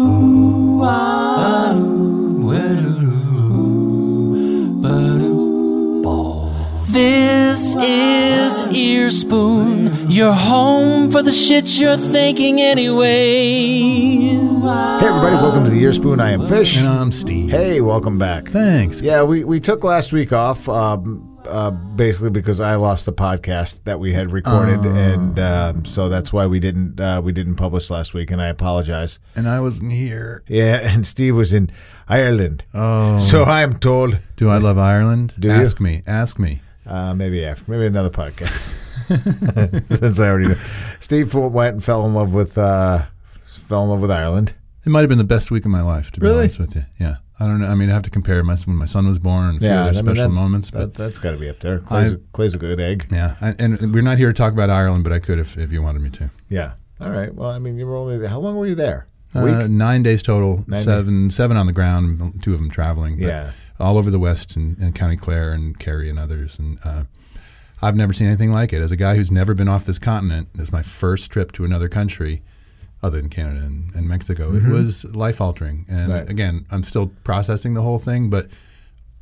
Ooh, ah, ooh, ooh, This is Ear Spoon, your home for the shit you're thinking anyway. Hey everybody, welcome to the Ear Spoon. I am Fish. And I'm Steve. Hey, welcome back. Thanks. Yeah, we, we took last week off, um, uh, basically because I lost the podcast that we had recorded, Oh. and um, so that's why we didn't uh, we didn't publish last week, and I apologize. And I wasn't here. Yeah, and Steve was in Ireland, Oh. so I'm told. do I love Ireland? Do you? ask me. Ask me. Uh, maybe after, maybe another podcast. Since I already know, Steve went and fell in love with uh, fell in love with Ireland. It might have been the best week of my life, to be Really? honest with you. Yeah. I don't know. I mean, I have to compare my, when my son was born and a few Yeah, other I mean, special that- moments. But that's got to be up there. Clay's, I- a, Clay's a good egg. yeah. I, and we're not here to talk about Ireland, but I could if, if you wanted me to. Yeah. All right. Well, I mean, you were only how long were you there? Uh, nine days total, Seven, seven on the ground, two of them traveling. Yeah. all over the West and, and County Clare and Kerry and others. And uh, I've never seen anything like it. As a guy who's never been off this continent, this is my first trip to another country, other than Canada and, and Mexico. It was life altering. And Mm-hmm. Right. again, I'm still processing the whole thing, but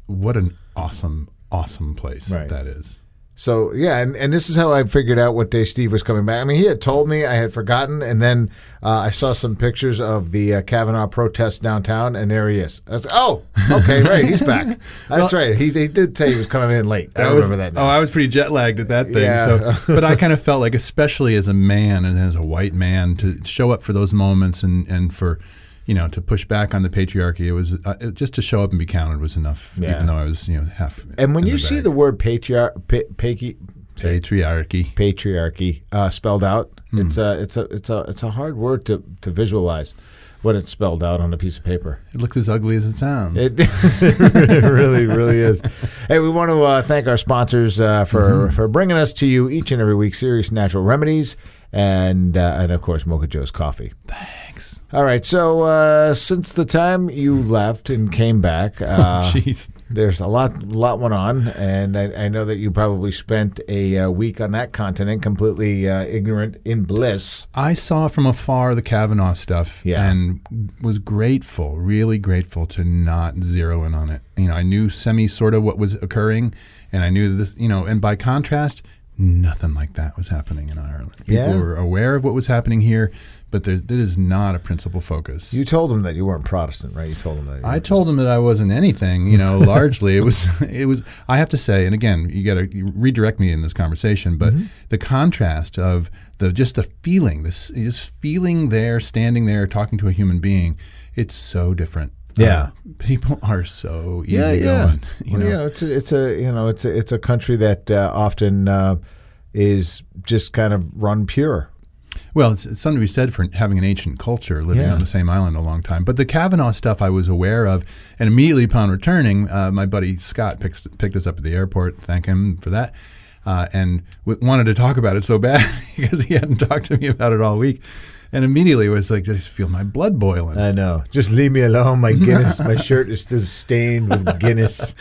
what an awesome, awesome place Right. that is. So yeah, and, and this is how I figured out what day Steve was coming back. I mean, he had told me I had forgotten, and then uh, I saw some pictures of the uh, Kavanaugh protest downtown, and there he is. I was like, oh, okay, right, he's back. That's right. He, he did say he was coming in late. I, I remember was, that. Oh, I was pretty jet lagged at that thing. Yeah. So, but I kind of felt like, especially as a man and as a white man, to show up for those moments and and for, you know, to push back on the patriarchy. It was uh, it, just to show up and be counted was enough. Yeah. Even though I was, you know, half. and when you see bag. the word patriarch, pa- paki- patriarchy, patriarchy uh, spelled out, Hmm. it's a it's a it's a it's a hard word to to visualize when it's spelled out on a piece of paper. it looks as ugly as it sounds. It, it really, really is. Hey, we want to uh, thank our sponsors uh, for Mm-hmm. for bringing us to you each and every week. Ceres Natural Remedies, and uh, and of course Mocha Joe's Coffee. Thanks. All right, so uh, since the time you left and came back, uh, Jeez. there's a lot lot went on, and I, I know that you probably spent a uh, week on that continent completely uh, ignorant in bliss. I saw from afar the Kavanaugh stuff Yeah. and was grateful, really grateful to not zero in on it. You know, I knew semi sort of what was occurring, and I knew this, you know, and by contrast, nothing like that was happening in Ireland. People Yeah? were aware of what was happening here, but there, that is not a principal focus. You told them that you weren't Protestant, right? You told them that. You I told them that I wasn't anything, you know. Largely, it was, it was. I have to say, and again, you got to redirect me in this conversation, but Mm-hmm. the contrast of the just the feeling, this is feeling there, standing there, talking to a human being. It's so different. Yeah. Uh, people are so easy yeah, yeah. going. You well, know, you know, it's a, it's a you know it's a, it's a country that uh, often uh, is just kind of run pure. Well, it's, it's something to be said for having an ancient culture living Yeah. on the same island a long time. But the Kavanaugh stuff I was aware of, and immediately upon returning, uh, my buddy Scott picks, picked us up at the airport. Thank him for that. Uh, and w- wanted to talk about it so bad because he hadn't talked to me about it all week. And immediately it was like, I just feel my blood boiling. I know. Just leave me alone. My Guinness, my shirt is still stained with Guinness.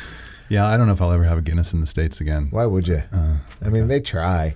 yeah, I don't know if I'll ever have a Guinness in the States again. Why would you? I mean, they try, Uh,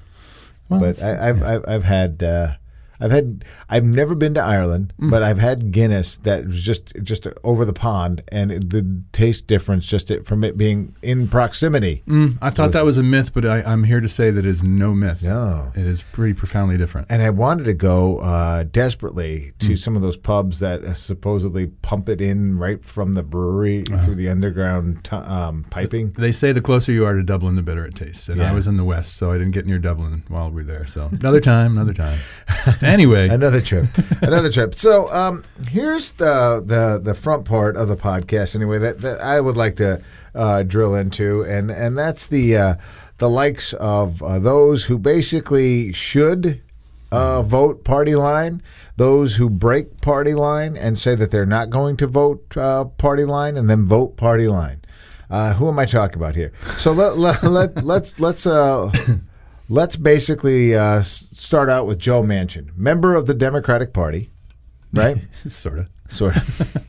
Well, but I, I've, I've I've had. Uh, I've had I've never been to Ireland, Mm. but I've had Guinness that was just just over the pond, and it, the taste difference just it, from it being in proximity. Mm, I thought that was a myth, but I, I'm here to say that it is no myth. No. It is pretty profoundly different. And I wanted to go uh, desperately to some of those pubs that uh, supposedly pump it in right from the brewery Uh-huh. through the underground t- um, piping. They say the closer you are to Dublin, the better it tastes. And Yeah. I was in the west, so I didn't get near Dublin while we were there. So another time, another time. Anyway, Another trip, another trip. So um, here's the, the the front part of the podcast, anyway. That, that I would like to uh, drill into, and and that's the uh, the likes of uh, those who basically should uh, vote party line, those who break party line and say that they're not going to vote uh, party line, and then vote party line. Uh, who am I talking about here? So let, let, let let's let's uh, let's basically uh, start out with Joe Manchin, member of the Democratic Party, right? sort of. sort of.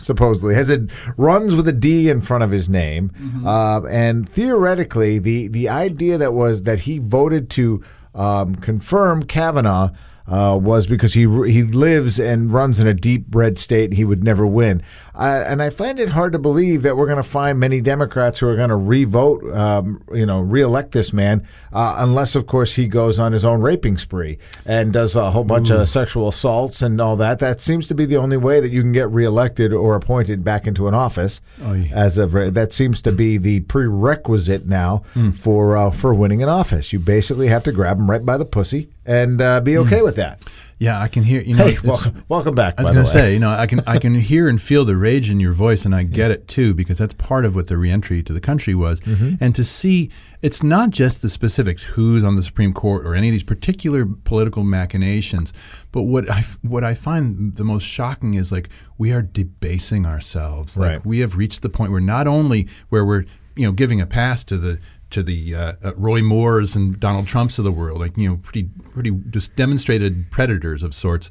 supposedly has it runs with a D in front of his name, uh, and theoretically, the the idea that was that he voted to um, confirm Kavanaugh uh, was because he he lives and runs in a deep red state. and He would never win, uh, and I find it hard to believe that we're going to find many Democrats who are going to revote, um, you know, reelect this man, uh, unless of course he goes on his own raping spree and does a whole bunch of sexual assaults and all that. That seems to be the only way that you can get reelected or appointed back into an office. Oh, yeah. As of that seems to be the prerequisite now Hmm. for uh, for winning an office. You basically have to grab him right by the pussy and uh, be Hmm. okay with that. Yeah, I can hear. You know, Hey, welcome, welcome back. I was going to say, you know, I can I can hear and feel the rage in your voice, and I get it too because that's part of what the reentry to the country was. Mm-hmm. And to see, it's not just the specifics, who's on the Supreme Court or any of these particular political machinations, but what I what I find the most shocking is like we are debasing ourselves. Like Right. we have reached the point where not only where we're you know giving a pass to the to the uh, uh, Roy Moores and Donald Trumps of the world, like you know, pretty pretty just demonstrated predators of sorts.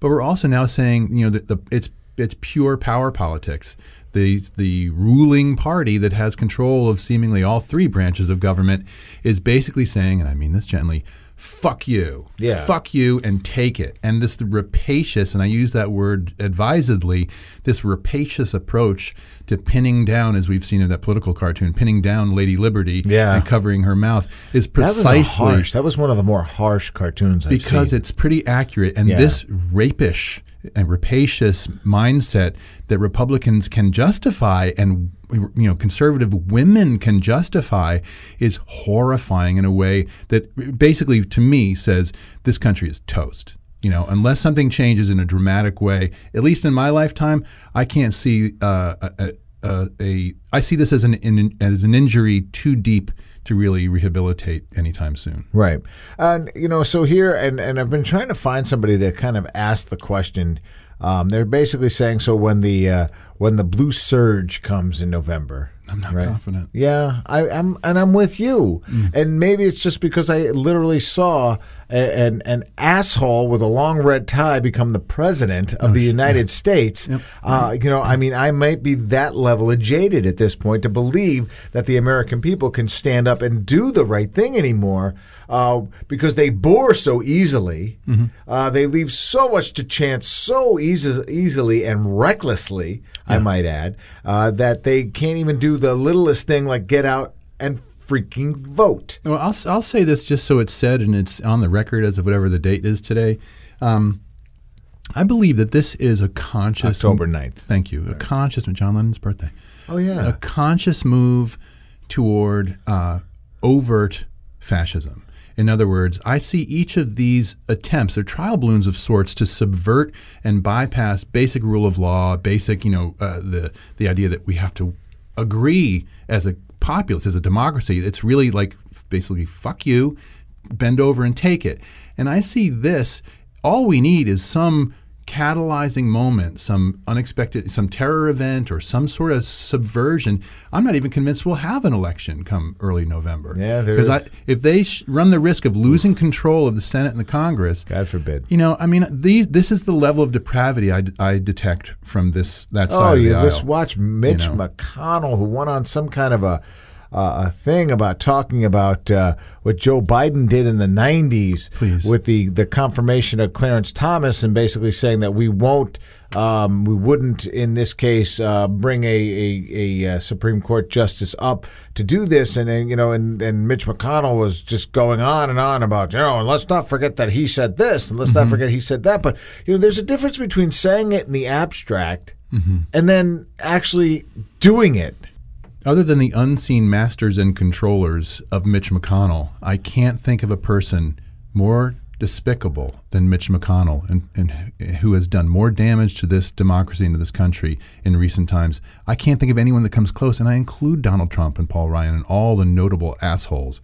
But we're also now saying, you know, that the it's it's pure power politics. The the ruling party that has control of seemingly all three branches of government is basically saying, and I mean this gently, fuck you, Yeah. fuck you, and take it. And this rapacious, and I use that word advisedly, this rapacious approach to pinning down, as we've seen in that political cartoon, pinning down Lady Liberty Yeah. and covering her mouth, is precisely. That was harsh. That was one of the more harsh cartoons I've because seen. it's pretty accurate. And Yeah. this rapish and rapacious mindset that Republicans can justify and you know conservative women can justify is horrifying in a way that basically to me says this country is toast. You know, unless something changes in a dramatic way, at least in my lifetime, I can't see uh, a, a, a. I see this as an in, as an injury too deep to really rehabilitate anytime soon. Right. And, you know, so here, and, and I've been trying to find somebody that kind of asked the question. Um, they're basically saying, so when the uh, when the blue surge comes in November, I'm not right? confident. Yeah, I, I'm, and I'm with you. Mm. And maybe it's just because I literally saw a, an an asshole with a long red tie become the president of the United States. Uh, you know, I mean, I might be that level of jaded at this point to believe that the American people can stand up and do the right thing anymore uh, because they bore so easily. Uh, they leave so much to chance so easy, easily and recklessly. I might add uh, that they can't even do the littlest thing like get out and freaking vote. Well, I'll, I'll say this just so it's said and it's on the record as of whatever the date is today. Um, I believe that this is a conscious October 9th. Thank you. A conscious John Lennon's birthday. Oh yeah. A conscious move toward uh, overt fascism. In other words, I see each of these attempts, they're trial balloons of sorts, to subvert and bypass basic rule of law, basic, you know, uh, the the idea that we have to agree as a populace, as a democracy. It's really like basically fuck you, bend over and take it. And I see this. All we need is some catalyzing moment, some unexpected, some terror event, or some sort of subversion. I'm not even convinced we'll have an election come early November. Yeah, there because if they sh- run the risk of losing control of the Senate and the Congress, God forbid. you know, I mean, these this is the level of depravity I, d- I detect from this that oh, side Oh, of the yeah. Let's watch Mitch you know. McConnell, who went on some kind of a uh, a thing about talking about uh, what Joe Biden did in the '90s Please. with the the confirmation of Clarence Thomas, and basically saying that we won't, um, we wouldn't in this case uh, bring a, a, a, uh Supreme Court justice up to do this, and then you know, and, and Mitch McConnell was just going on and on about you know, and let's not forget that he said this, and let's not forget he said that, but you know, there's a difference between saying it in the abstract and then actually doing it. Other than the unseen masters and controllers of Mitch McConnell, I can't think of a person more despicable than Mitch McConnell and, and who has done more damage to this democracy and to this country in recent times. I can't think of anyone that comes close, and I include Donald Trump and Paul Ryan and all the notable assholes.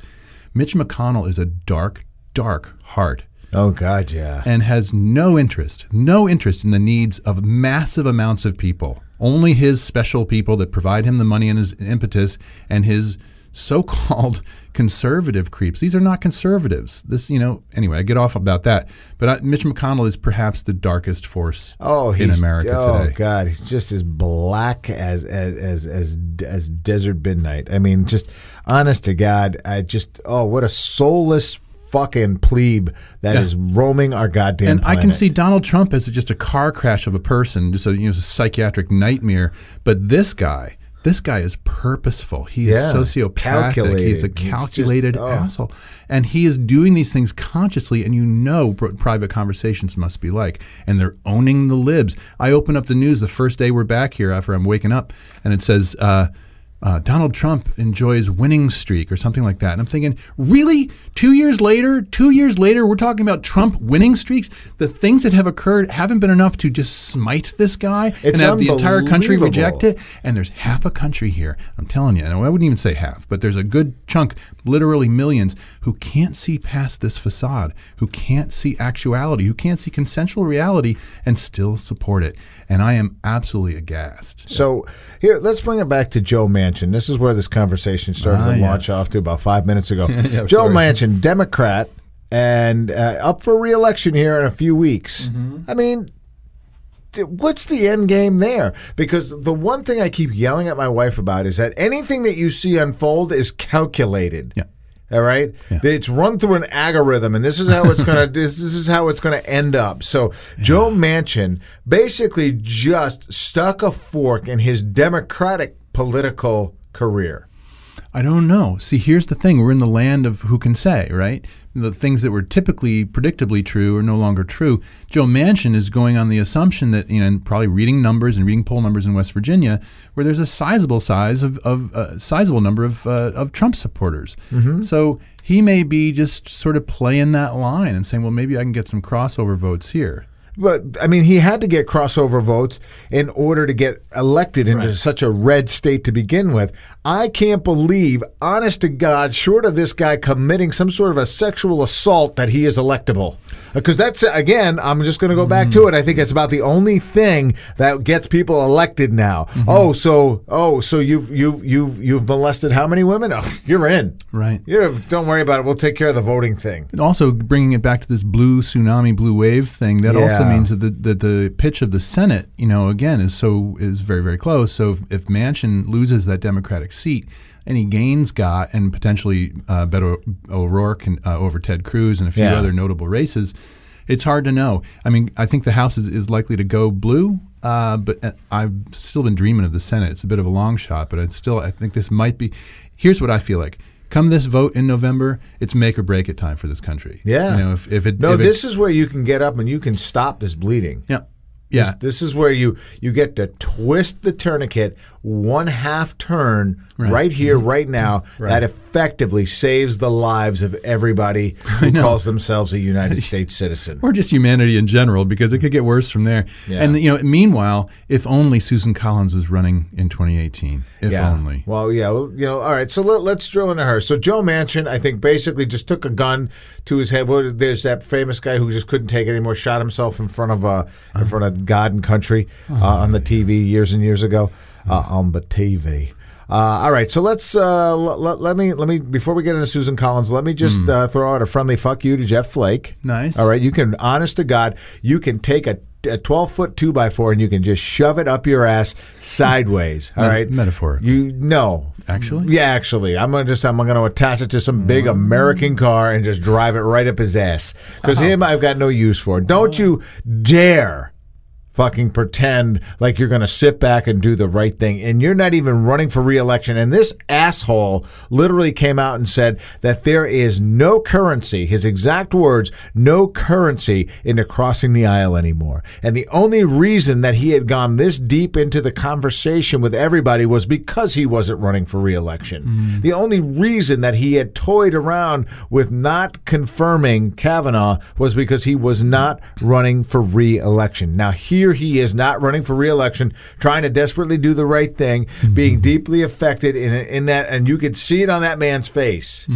Mitch McConnell is a dark, dark heart Oh God, yeah. and has no interest, no interest in the needs of massive amounts of people. Only his special people that provide him the money and his impetus and his so-called conservative creeps. These are not conservatives. This, you know, anyway, I get off about that. But I, Mitch McConnell is perhaps the darkest force Oh, in America oh, today. Oh God, he's just as black as as as as as desert midnight. I mean, just honest to God, I just oh, what a soulless fucking plebe that is Yeah. roaming our goddamn and I can see Donald Trump as just a car crash of a person, just a you know, a psychiatric nightmare. But this guy, this guy is purposeful. He is Yeah, sociopathic. calculated. He's a He's just- calculated oh. asshole, and he is doing these things consciously. And you know what private conversations must be like. And they're owning the libs. I open up the news the first day we're back here after I'm waking up, and it says. Uh, uh, Donald Trump enjoys winning streak or something like that. And I'm thinking, really? Two years later, two years later, we're talking about Trump winning streaks? The things that have occurred haven't been enough to just smite this guy It's and have the entire country reject it? And there's half a country here, I'm telling you, and I wouldn't even say half, but there's a good chunk, literally millions, who can't see past this facade, who can't see actuality, who can't see consensual reality and still support it. And I am absolutely aghast. So here, let's bring it back to Joe Manchin. This is where this conversation started Ah, to launch yes. off to about five minutes ago. Yeah, Joe sorry. Manchin, Democrat, and uh, up for reelection here in a few weeks. Mm-hmm. I mean, what's the end game there? Because the one thing I keep yelling at my wife about is that anything that you see unfold is calculated. Yeah. All right, it's run through an algorithm, and this is how it's gonna. this, this is how it's gonna end up. So Joe Manchin basically just stuck a fork in his Democratic political career. I don't know. See, here's the thing: we're in the land of who can say, right? The things that were typically predictably true are no longer true. Joe Manchin is going on the assumption that you know, and probably reading numbers and reading poll numbers in West Virginia, where there's a sizable size of, of uh, sizable number of uh, of Trump supporters. So he may be just sort of playing that line and saying, well, maybe I can get some crossover votes here. But I mean, he had to get crossover votes in order to get elected into such a red state to begin with. I can't believe, honest to God, short of this guy committing some sort of a sexual assault, that he is electable. Uh, because that's again, I'm just going to go back to hmm. it. I think it's about the only thing that gets people elected now. Mm-hmm. Oh, so oh, so you've you've you've you've molested how many women? Oh, you're in. Right. You don't worry about it. We'll take care of the voting thing. And also bringing it back to this blue tsunami, blue wave thing. That also Yeah. means that the, that the pitch of the Senate, you know, again is so is very very close. So if, if Manchin loses that Democratic seat, and he gains got and potentially uh, Beto O'Rourke and, uh, over Ted Cruz and a few Yeah. other notable races, it's hard to know. I mean, I think the House is, is likely to go blue. Uh, but uh, I've still been dreaming of the Senate. It's a bit of a long shot, but it's still. I think this might be. Here's what I feel like. Come this vote in November, it's make or break it time for this country. Yeah. You know, if, if it No, if this is where you can get up and you can stop this bleeding. yeah yeah This, this is where you you get to twist the tourniquet one half turn right, Right. Mm-hmm. here, right now. That effectively saves the lives of everybody who calls themselves a United States citizen. or just humanity in general because it could get worse from there. Yeah. And you know, meanwhile, if only Susan Collins was running in 2018, if Yeah. only. Well, yeah. Well, you know, all right. So let, let's drill into her. So Joe Manchin, I think, basically just took a gun to his head. What, there's that famous guy who just couldn't take it anymore, shot himself in front of uh, in front of God and country uh, on the TV years and years ago uh, on the TV. Uh, all right, so let's uh, l- l- let me let me before we get into Susan Collins, let me just uh, throw out a friendly fuck you to Jeff Flake. Nice. All right, you can honest to God, you can take a a 12 foot 2 by 4 and you can just shove it up your ass sideways all Me- right metaphorically. you no Actually? yeah actually i'm gonna just i'm gonna attach it to some big american car and just drive it right up his ass because him i've got no use for don't you dare fucking pretend like you're going to sit back and do the right thing. And you're not even running for reelection. And this asshole literally came out and said that there is no currency, his exact words, no currency into crossing the aisle anymore. And the only reason that he had gone this deep into the conversation with everybody was because he wasn't running for reelection. Mm. The only reason that he had toyed around with not confirming Kavanaugh was because he was not running for reelection. Now, here he is not running for reelection, trying to desperately do the right thing, being deeply affected in, in that, and you could see it on that man's face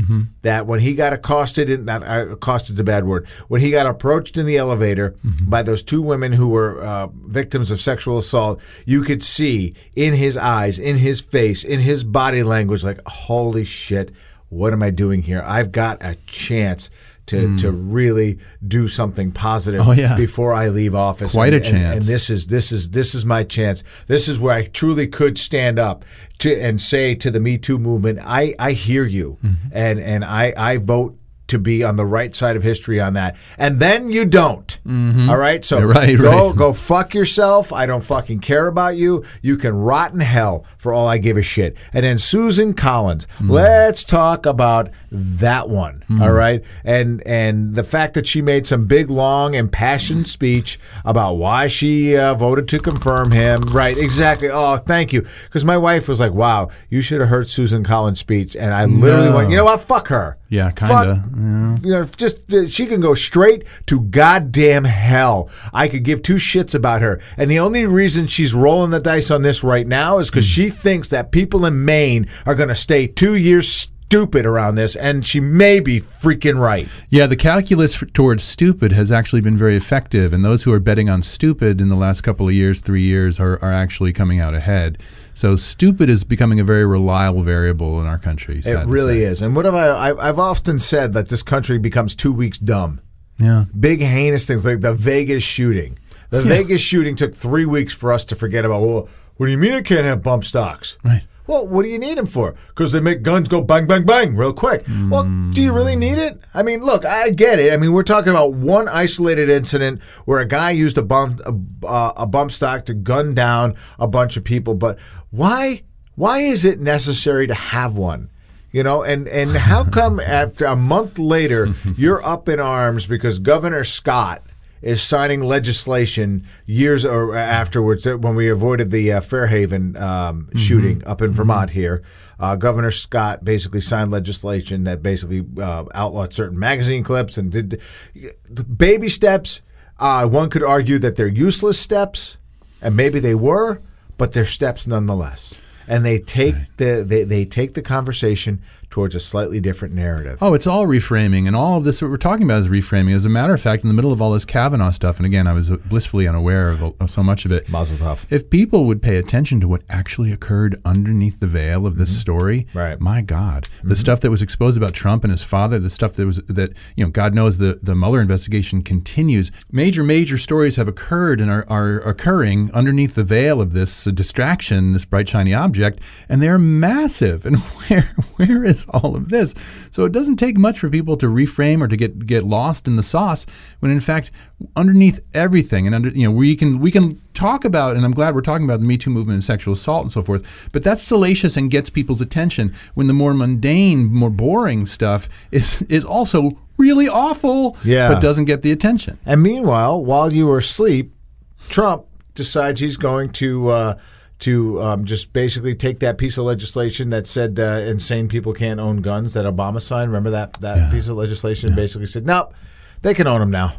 that when he got accosted, in, that uh, accosted's a bad word, when he got approached in the elevator by those two women who were uh, victims of sexual assault, you could see in his eyes, in his face, in his body language, like, holy shit, what am I doing here? I've got a chance. To, to really do something positive Oh, yeah. before I leave office. Quite and, a and- chance. and this is this is this is my chance. This is where I truly could stand up to and say to the Me Too movement, I I hear you, Mm-hmm. and and I I vote to be on the right side of history on that. And then you don't. All right? So Mm-hmm. Right, go right. go fuck yourself. I don't fucking care about you. You can rot in hell for all I give a shit. And then Susan Collins. Mm. Let's talk about that one. all right? And and the fact that she made some big long impassioned speech about why she uh, voted to confirm him. Right, exactly. Oh, thank you. Cuz my wife was like, "Wow, you should have heard Susan Collins' speech." And I literally No. went, "You know what? Fuck her." Yeah, Fuck- kinda. you know, just uh, she can go straight to goddamn hell. I could give two shits about her, and the only reason she's rolling the dice on this right now is because she thinks that people in Maine are going to stay two years stupid around this, and she may be freaking right. Yeah, the calculus for, towards stupid has actually been very effective, and those who are betting on stupid in the last couple of years, three years, are, are actually coming out ahead. So stupid is becoming a very reliable variable in our country. It really is. And what have I, I? I've often said that this country becomes two weeks dumb. Yeah. big heinous things like the Vegas shooting. The Vegas shooting took three weeks for us to forget about. Well, what do you mean it can't have bump stocks? Right. Well, what do you need them for? Because they make guns go bang, bang, bang real quick. Well, do you really need it? I mean, look, I get it. I mean, we're talking about one isolated incident where a guy used a bump a, uh, a bump stock to gun down a bunch of people. But why? Why is it necessary to have one? You know, and and how come after a month later you're up in arms because Governor Scott is signing legislation years or afterwards when we avoided the uh, Fairhaven um, shooting up in Vermont here. Uh, Governor Scott basically signed legislation that basically uh, outlawed certain magazine clips and did the baby steps. Uh, one could argue that they're useless steps, and maybe they were, but they're steps nonetheless. And they take the they, they take the conversation towards a slightly different narrative. Oh, it's all reframing, and all of this that we're talking about is reframing. As a matter of fact, in the middle of all this Kavanaugh stuff, and again, I was blissfully unaware of, of so much of it. Mazel tov. If people would pay attention to what actually occurred underneath the veil of this story, Right. my God, the stuff that was exposed about Trump and his father, the stuff that was that you know, God knows the the Mueller investigation continues. Major, major stories have occurred and are, are occurring underneath the veil of this uh, distraction, this bright shiny object, and they're massive. And where where is all of this? So it doesn't take much for people to reframe or to get get lost in the sauce when in fact underneath everything and under you know we can we can talk about and I'm glad we're talking about the Me Too movement and sexual assault and so forth but that's salacious and gets people's attention when the more mundane more boring stuff is is also really awful Yeah. but doesn't get the attention And meanwhile, while you were asleep, Trump decides he's going to uh, to um, just basically take that piece of legislation that said uh, insane people can't own guns. That Obama signed. Remember that that piece of legislation basically said, nope, they can own them now.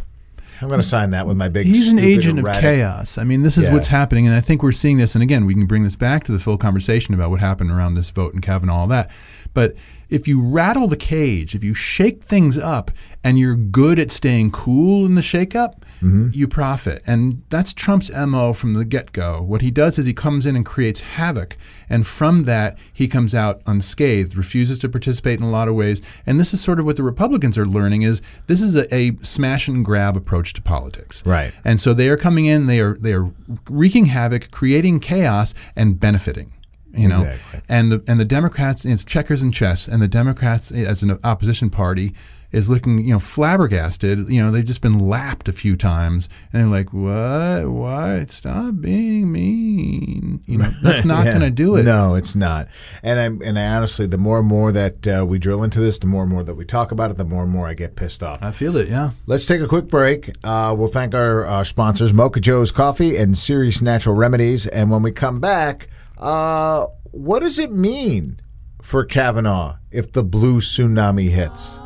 I'm going to sign that with my big. He's an agent of chaos. I mean, this is Yeah. what's happening, and I think we're seeing this. And again, we can bring this back to the full conversation about what happened around this vote and Kavanaugh, and all that. But if you rattle the cage, if you shake things up, and you're good at staying cool in the shakeup, Mm-hmm. you profit. And that's Trump's mo from the get go. What he does is he comes in and creates havoc, and from that he comes out unscathed, refuses to participate in a lot of ways. And this is sort of what the Republicans are learning: is this is a, a smash and grab approach to politics. Right. And so they are coming in, they are they are wreaking havoc, creating chaos, and benefiting. You know, Exactly. and the and the Democrats, it's checkers and chess, and the Democrats as an opposition party is looking, you know, flabbergasted. You know, they've just been lapped a few times, and they're like, "What? What? Stop being mean." You know, that's not Yeah. going to do it. No, it's not. And I'm and I honestly, the more and more that uh, we drill into this, the more and more that we talk about it, the more and more I get pissed off. I feel it. Yeah. Let's take a quick break. Uh, we'll thank our uh, sponsors, Mocha Joe's Coffee and Ceres Natural Remedies. And when we come back, uh, what does it mean for Kavanaugh if the blue tsunami hits?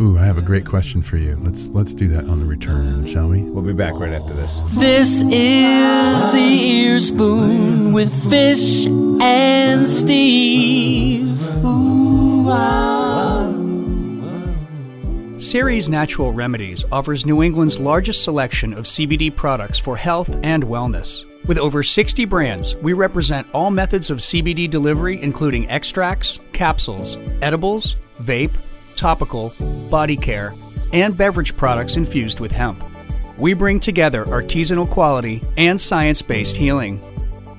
Ooh, I have a great question for you. Let's let's do that on the return, shall we? We'll be back right after this. This is the ear spoon with Fish and Steve. Ooh, ah. Ceres Natural Remedies offers New England's largest selection of CBD products for health and wellness. With over 60 brands, we represent all methods of CBD delivery, including extracts, capsules, edibles, vape, topical, body care, and beverage products infused with hemp. We bring together artisanal quality and science based healing.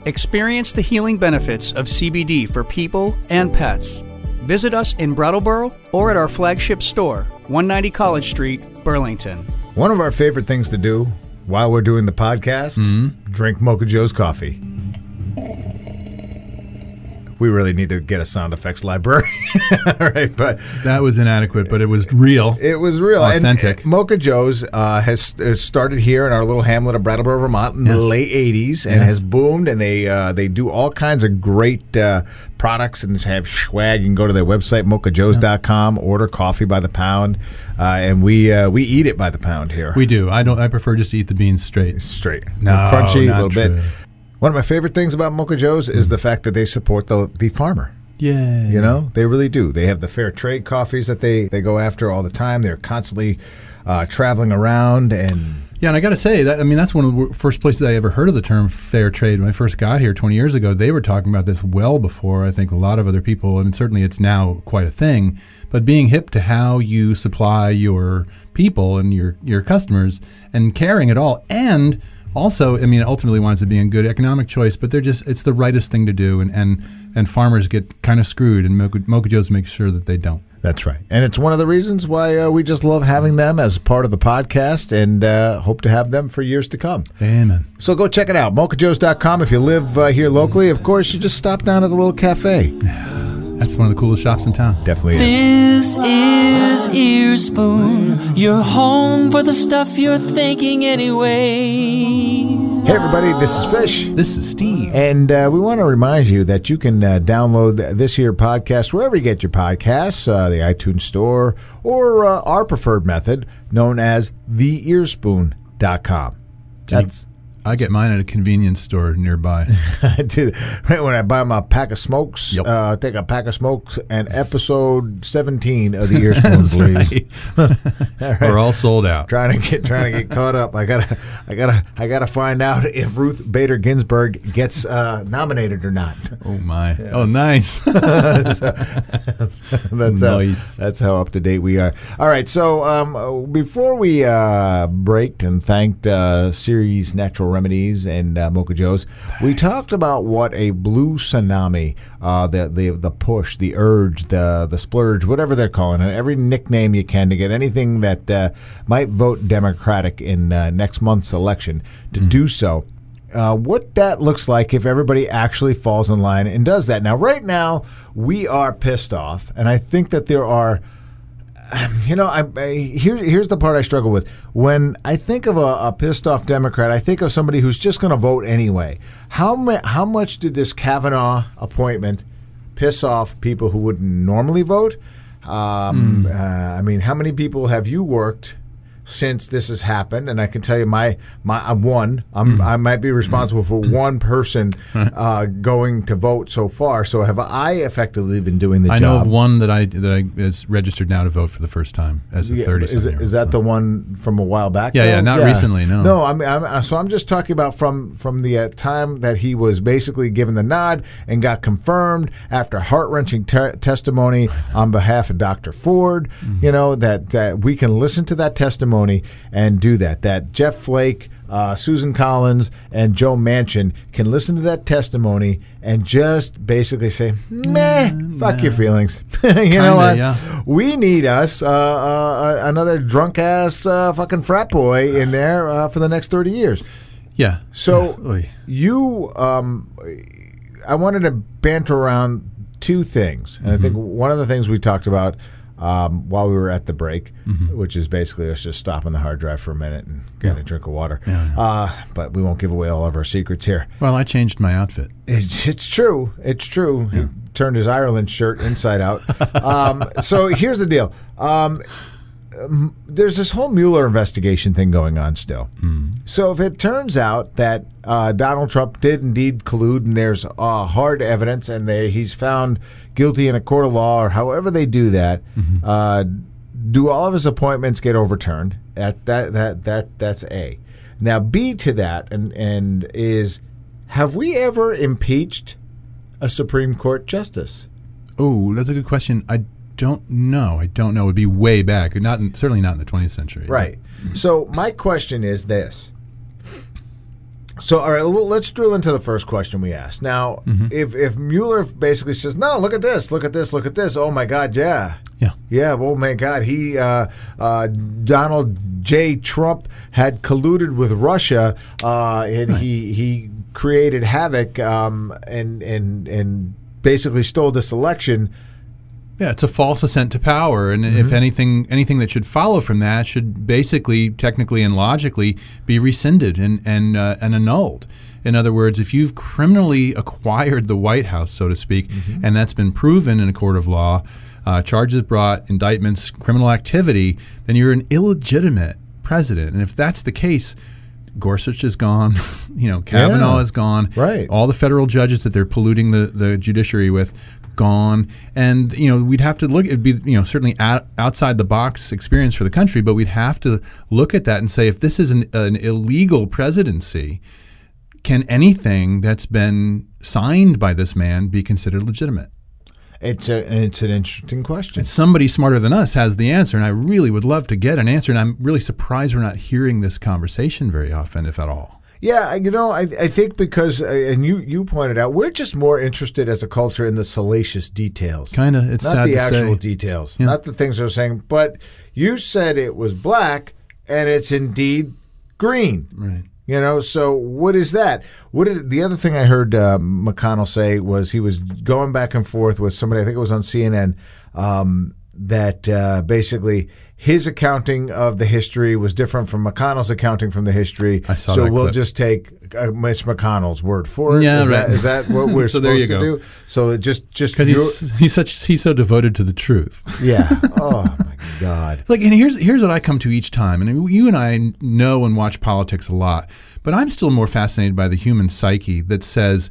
Experience the healing benefits of CBD for people and pets. Visit us in Brattleboro or at our flagship store, 190 College Street, Burlington. One of our favorite things to do while we're doing the podcast, mm-hmm. drink Mocha Joe's coffee. We really need to get a sound effects library. All right, but That was inadequate, but it was real. it was real. Authentic. uh, Mocha Joe's uh, has, has started here in our little hamlet of Brattleboro, Vermont in the late 80s and Yes. has boomed. And they uh, they do all kinds of great uh, products and have swag. You can go to their website, mochajoes.com, order coffee by the pound. Uh, and we uh, we eat it by the pound here. We do. I don't. I prefer just to eat the beans straight. straight. No, crunchy, a little bit. One of my favorite things about Mocha Joe's is the fact that they support the the farmer. Yeah. You know, they really do. They have the fair trade coffees that they they go after all the time. They're constantly uh, traveling around and Yeah, and I got to say that I mean that's one of the first places I ever heard of the term fair trade. When I first got here 20 years ago, they were talking about this well before I think a lot of other people, and certainly it's now quite a thing. But being hip to how you supply your people and your your customers, and caring at all, and also, I mean, ultimately winds up being a good economic choice. But they're just it's the rightest thing to do, and and and farmers get kind of screwed, and Mocha, Mocha Joe's makes sure that they don't. That's right. And it's one of the reasons why uh, we just love having them as part of the podcast and uh, hope to have them for years to come. Amen. So go check it out, mochajoes.com. If you live uh, here locally, of course, you just stop down at the little cafe. That's one of the coolest shops in town. Definitely is. This is Ear Spoon, your home for the stuff you're thinking anyway. Hey, everybody, this is Fish. This is Steve. And uh, we want to remind you that you can uh, download this here podcast wherever you get your podcasts, uh, the iTunes Store, or uh, our preferred method known as theearspoon.com. That's I get mine at a convenience store nearby. right when I buy my pack of smokes, Yep. uh, take a pack of smokes and episode 17 of the Earspoon, please. We're all sold out. trying to get trying to get caught up. I gotta I gotta I gotta find out if Ruth Bader Ginsburg gets uh, nominated or not. Oh my! Oh, nice. that's how, Nice. that's how up to date we are. All right, so um, uh, before we uh, braked and thanked uh, Ceres Natural Remedies and uh, Mocha Joe's, we talked about what a blue tsunami, uh, the the the push, the urge, the the splurge, whatever they're calling it, every nickname you can to get anything that uh, might vote Democratic in uh, next month's election to do so uh, what that looks like if everybody actually falls in line and does that. Now, right now, we are pissed off, and I think that there are. Um, You know, I, I here, here's the part I struggle with. When I think of a, a pissed off Democrat, I think of somebody who's just going to vote anyway. How ma- how much did this Kavanaugh appointment piss off people who wouldn't normally vote? Um, uh, I mean, how many people have you worked since this has happened? And I can tell you, my my I'm one. I'm I might be responsible for one person uh, going to vote so far. So have I effectively been doing the I job? know of one that I that I is registered now to vote for the first time as a Yeah, thirty. is, it, is that the one from a while back? Yeah, though? yeah, not recently, no. No, I'm, I'm so I'm just talking about from from the uh, time that he was basically given the nod and got confirmed after heart wrenching te- testimony on behalf of Dr. Ford. Mm-hmm. You know that that we can listen to that testimony and do that. That Jeff Flake. Uh, Susan Collins and Joe Manchin can listen to that testimony and just basically say, "Meh, fuck your feelings." you know Kinda, what? yeah. We need us uh, uh, another drunk ass uh, fucking frat boy in there uh, for the next thirty years. Yeah. So you, um, I wanted to banter around two things, and I think Mm-hmm. one of the things we talked about um, while we were at the break, Mm-hmm. which is basically us just stopping the hard drive for a minute and getting a drink of water. Uh, but we won't give away all of our secrets here. Well, I changed my outfit. It's, it's true. It's true. He turned his Ireland shirt inside out. um, so here's the deal. Um, um, there's this whole Mueller investigation thing going on still. So if it turns out that uh, Donald Trump did indeed collude and there's uh, hard evidence and they, he's found guilty in a court of law or however they do that, uh, do all of his appointments get overturned? That that that that that's A. Now B to that and and is have we ever impeached a Supreme Court justice? Oh, that's a good question. I don't know. I don't know. It would be way back. Not in, certainly not in the 20th century. Right. So my question is this. So, all right, let's drill into the first question we asked. Now, Mm-hmm. if if Mueller basically says, "No, look at this, look at this, look at this," oh my God, yeah, Yeah. yeah, oh my God, he uh, uh, Donald J. Trump had colluded with Russia, uh, and he he created havoc um, and and and basically stole this election. Yeah, it's a false ascent to power, and Mm-hmm. if anything, anything that should follow from that should basically, technically and logically, be rescinded and and uh, and annulled. In other words, if you've criminally acquired the White House, so to speak, Mm-hmm. and that's been proven in a court of law, uh, charges brought, indictments, criminal activity, then you're an illegitimate president. And if that's the case, Gorsuch is gone. you know, Kavanaugh Yeah. is gone. Right. All the federal judges that they're polluting the, the judiciary with gone. And you know we'd have to look it'd be you know certainly out, outside the box experience for the country but we'd have to look at that and say if this is an, an illegal presidency can anything that's been signed by this man be considered legitimate? It's a it's an interesting question. and somebody smarter than us has the answer and i really would love to get an answer and i'm really surprised we're not hearing this conversation very often if at all Yeah, you know, I, I think because, uh, and you you pointed out, we're just more interested as a culture in the salacious details. Kinda, it's not the actual say. details, Yeah. not the things they're saying. But you said it was black, and it's indeed green. right You know, so what is that? What did the other thing I heard uh, McConnell say was he was going back and forth with somebody. I think it was on CNN. Um, that uh, basically his accounting of the history was different from McConnell's accounting from the history. I saw so that we'll clip. just take uh, Mitch McConnell's word for it. Yeah, is right. That, is that what we're So there supposed you to go. do? So just just because he's he's such he's so devoted to the truth yeah. Oh my God. Like, and here's here's what I come to each time, and you and I know and watch politics a lot, but I'm still more fascinated by the human psyche that says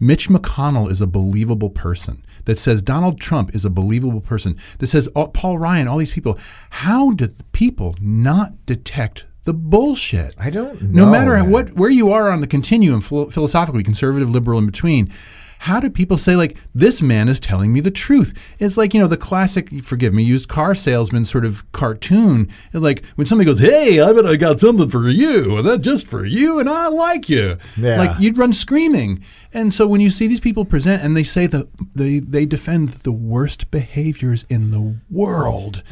Mitch McConnell is a believable person, that says Donald Trump is a believable person, that says oh, Paul Ryan, all these people. How did people not detect the bullshit? I don't know. No matter what where you are on the continuum, philosophically, conservative, liberal, in between. How do people say like this man is telling me the truth? It's like you know the classic, forgive me, used car salesman sort of cartoon. Like when somebody goes, "Hey, I bet I got something for you, and that just for you, and I like you." Yeah. Like you'd run screaming. And so when you see these people present and they say that they they defend the worst behaviors in the world,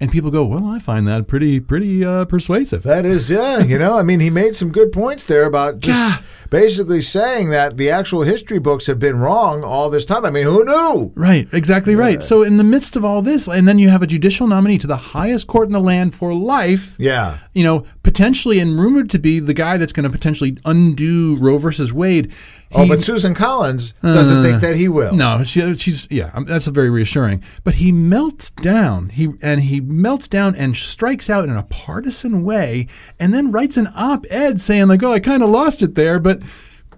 and people go, "Well, I find that pretty pretty uh, persuasive." That is, yeah. You know, I mean, he made some good points there about just Yeah. Basically saying that the actual history books have been wrong all this time. I mean, who knew? Right, exactly right. So in the midst of all this, and then you have a judicial nominee to the highest court in the land for life. Yeah. You know, potentially and rumored to be the guy that's going to potentially undo Roe versus Wade. Oh, but Susan Collins doesn't think that he will. no, she, she's yeah, um, that's a very reassuring. But he melts down. He and he melts down and strikes out in a partisan way, and then writes an op-ed saying like, "Oh, I kind of lost it there, but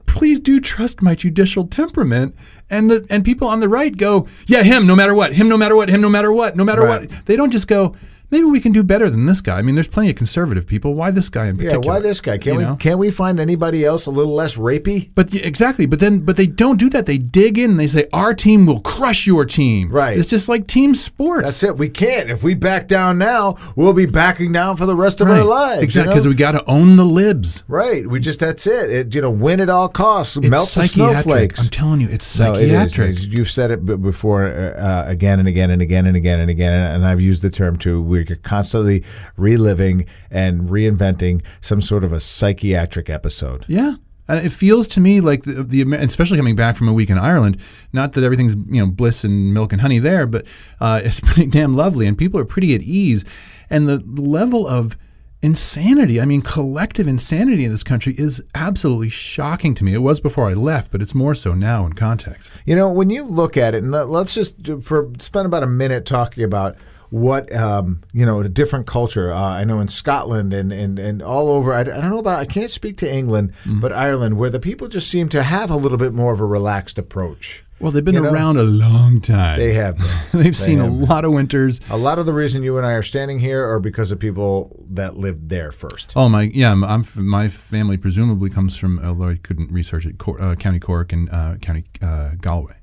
please do trust my judicial temperament." And the and people on the right go, "Yeah, him, no matter what, him, no matter what, him, no matter what, no matter Right. what." They don't just go. Maybe we can do better than this guy. I mean, there's plenty of conservative people. Why this guy in Yeah, why this guy? Can't You we? know? Can't we find anybody else a little less rapey? But exactly, but then but they don't do that. They dig in and they say our team will crush your team. Right. It's just like team sports. That's it. We can't. If we back down now, we'll be backing down for the rest of our lives. Exactly, you because know? we got to own the libs. right. We just that's it. it. You know, win at all costs. It's Melt the snowflakes. I'm telling you, it's No, it is. psychiatric. You've said it before uh, again and again and again and again and again, and I've used the term too. We're constantly reliving and reinventing some sort of a psychiatric episode. Yeah. And it feels to me like the, the especially coming back from a week in Ireland, not that everything's you know bliss and milk and honey there, but uh, it's pretty damn lovely, and people are pretty at ease, and the level of insanity, I mean collective insanity in this country is absolutely shocking to me. It was before I left, but it's more so now in context. You know, when you look at it, and let- let's just for spend about a minute talking about what um, you know, a different culture. Uh, I know in Scotland and, and, and all over. I, I don't know about. I can't speak to England, Mm-hmm. but Ireland, where the people just seem to have a little bit more of a relaxed approach. Well, they've been You know? around a long time. They have. They've seen a lot of winters. A lot of the reason you and I are standing here are because of people that lived there first. Oh my, yeah. I'm, I'm my family presumably comes from, although I couldn't research it, Cor- uh, County Cork and uh, County uh, Galway.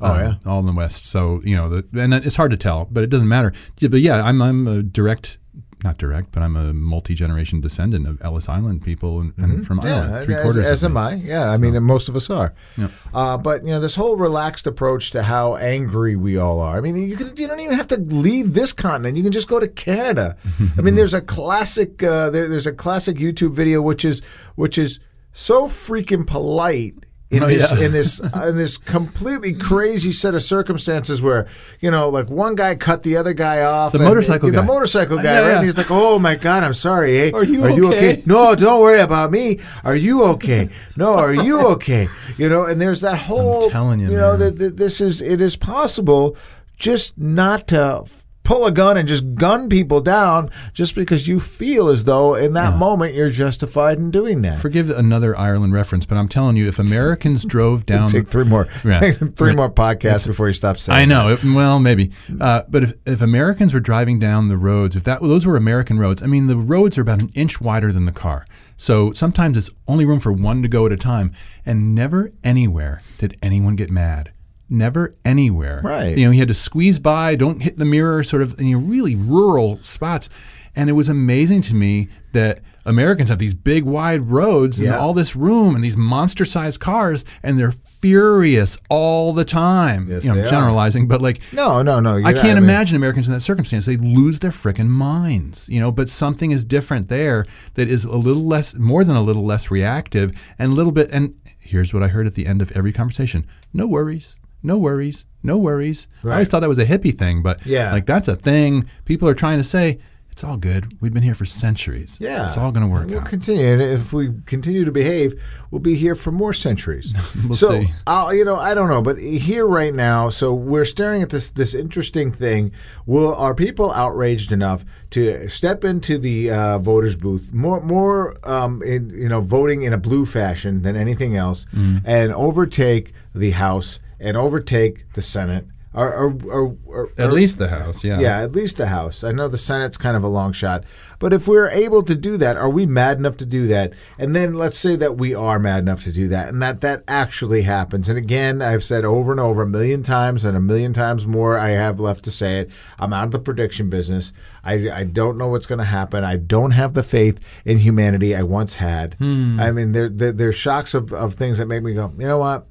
Oh, Uh, yeah? all in the west. So you know, the, and it's hard to tell, but it doesn't matter. Yeah, But yeah, I'm I'm a direct not direct, but I'm a multi generation descendant of Ellis Island people and, and from Mm-hmm. Yeah, Ireland. Three as, quarters as am. I. Yeah, I mean, and most of us are. Yep. Uh, but you know, this whole relaxed approach to how angry we all are. I mean, you, can, you don't even have to leave this continent. You can just go to Canada. I mean, there's a classic. Uh, there, there's a classic YouTube video which is which is so freaking polite. In Oh, this, yeah. in this, in this completely crazy set of circumstances, where you know, like one guy cut the other guy off, The and- motorcycle the guy. motorcycle guy, Yeah, right? yeah. And he's like, "Oh my god, I'm sorry, eh? Are you okay?" No, don't worry about me. Are you okay? No, are you okay? You know, and there's that whole. telling you, you know that this is it is possible just not to pull a gun and just gun people down just because you feel as though in that moment you're justified in doing that. Forgive another Ireland reference, but I'm telling you, if Americans drove down, Take three more, Yeah. three more podcasts before you stop saying. I know. It, well, maybe. Uh, but if, if Americans were driving down the roads, if that those were American roads, I mean, the roads are about an inch wider than the car. So sometimes it's only room for one to go at a time. And never anywhere did anyone get mad. Never anywhere. Right. You know, he had to squeeze by, don't hit the mirror, sort of, in really rural spots. And it was amazing to me that Americans have these big, wide roads and all this room and these monster sized cars, and they're furious all the time. Yes, you know, they I'm are. generalizing, but like, No, no, no. I can't mean- imagine Americans in that circumstance. They lose their frickin' minds, you know. But something is different there that is a little less, more than a little less reactive, and a little bit. And here's what I heard at the end of every conversation: No worries, no worries, no worries. I always thought that was a hippie thing, but Yeah. like that's a thing. People are trying to say it's all good. We've been here for centuries. Yeah, it's all going to work We'll out. continue, and if we continue to behave, we'll be here for more centuries. We'll so, see. I'll, you know, I don't know, but here right now, so we're staring at this this interesting thing. Will are people outraged enough to step into the uh, voters' booth more more um, in you know voting in a blue fashion than anything else, Mm. and overtake the House and overtake the Senate? Or, or, or, or, At least the house, yeah. yeah, at least the House. I know the Senate's kind of a long shot. But if we're able to do that, are we mad enough to do that? And then let's say that we are mad enough to do that and that that actually happens. And again, I've said over and over a million times and a million times more I have left to say it. I'm out of the prediction business. I, I don't know what's going to happen. I don't have the faith in humanity I once had. Hmm. I mean, there, there, there's shocks of, of things that make me go, you know what?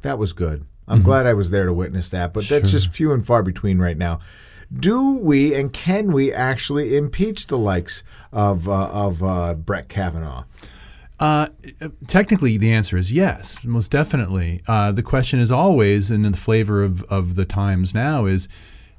That was good. I'm glad I was there to witness that, but that's just few and far between right now. Do we and can we actually impeach the likes of uh, of uh, Brett Kavanaugh? Uh, technically, the answer is yes, most definitely. Uh, the question is always, and in the flavor of, of the times now, is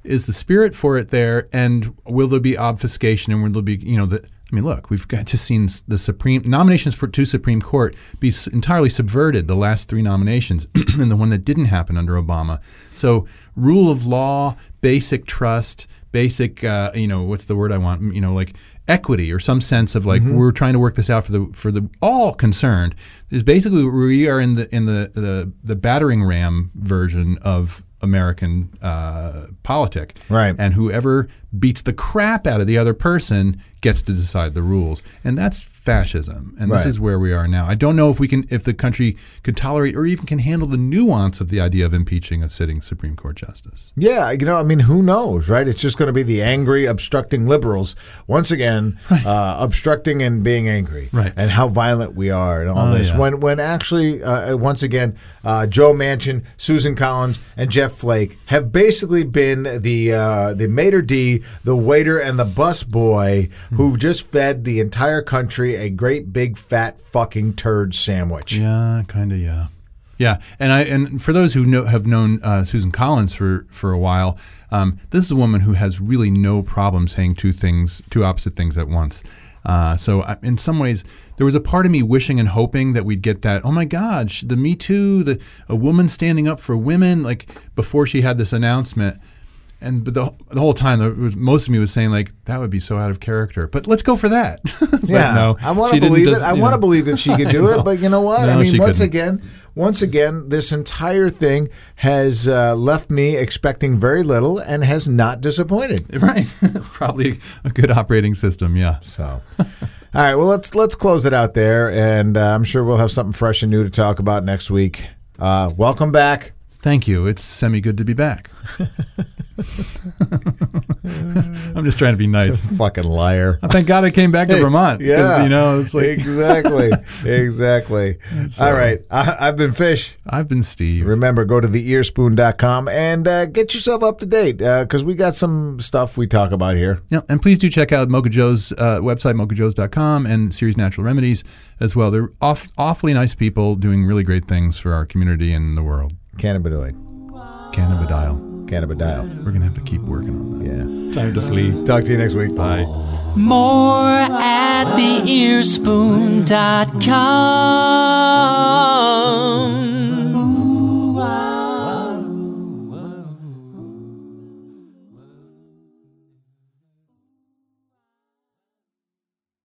is the spirit for it there, and will there be obfuscation, and will there be, you know, the, I mean, look, we've got just seen the Supreme nominations for to Supreme Court be s- entirely subverted. The last three nominations, and the one that didn't happen under Obama. So, rule of law, basic trust, basic, uh, you know, what's the word I want? You know, like equity or some sense of like we're trying to work this out for the for the all concerned. Is basically we are in the in the the, the battering ram version of American uh, politic, Right. And whoever beats the crap out of the other person gets to decide the rules, and that's fascism. And Right. this is where we are now. I don't know if we can, if the country could tolerate or even can handle the nuance of the idea of impeaching a sitting Supreme Court justice. Yeah, you know, I mean, who knows, right? It's just going to be the angry, obstructing liberals once again, uh, obstructing and being angry, Right. And how violent we are, and all Oh, this. yeah. When, when actually, uh, once again, uh, Joe Manchin, Susan Collins, and Jeff Flake have basically been the uh, the maitre d, the waiter, and the bus boy Hmm. who've just fed the entire country a great big fat fucking turd sandwich. Yeah, kind of. Yeah, yeah. And I and for those who know, have known uh, Susan Collins for for a while, um, this is a woman who has really no problem saying two things, two opposite things at once. Uh, so I, in some ways, there was a part of me wishing and hoping that we'd get that. Oh my God, the Me Too, the a woman standing up for women, like before she had this announcement. And but the, the whole time, was, most of me was saying like that would be so out of character. But let's go for that. Yeah, no, I want to believe it. I want to believe that she could do it, but you know what? I mean, once couldn't. again, once again, this entire thing has uh, left me expecting very little and has not disappointed. Right. it's probably a good operating system. Yeah. So, all right, well let's let's close it out there, and uh, I'm sure we'll have something fresh and new to talk about next week. Uh, welcome back, Thank you. It's semi good to be back. I'm just trying to be nice. Fucking liar. Thank God I came back to Vermont. Yeah. you know, it's like exactly. exactly. All right. I, I've been Fish. I've been Steve. Remember, go to theearspoon.com and uh, get yourself up to date because we got some stuff we talk about here. Yeah, and please do check out Mocha Joe's uh, website, mochajoes.com, and Ceres Natural Remedies as well. They're off, awfully nice people doing really great things for our community and the world. Cannabinoid. Cannabidiol. Cannabidiol. We're going to have to keep working on that. Yeah. Time to flee. Talk to you next week. Bye. More at theearspoon.com. Ooh, wow.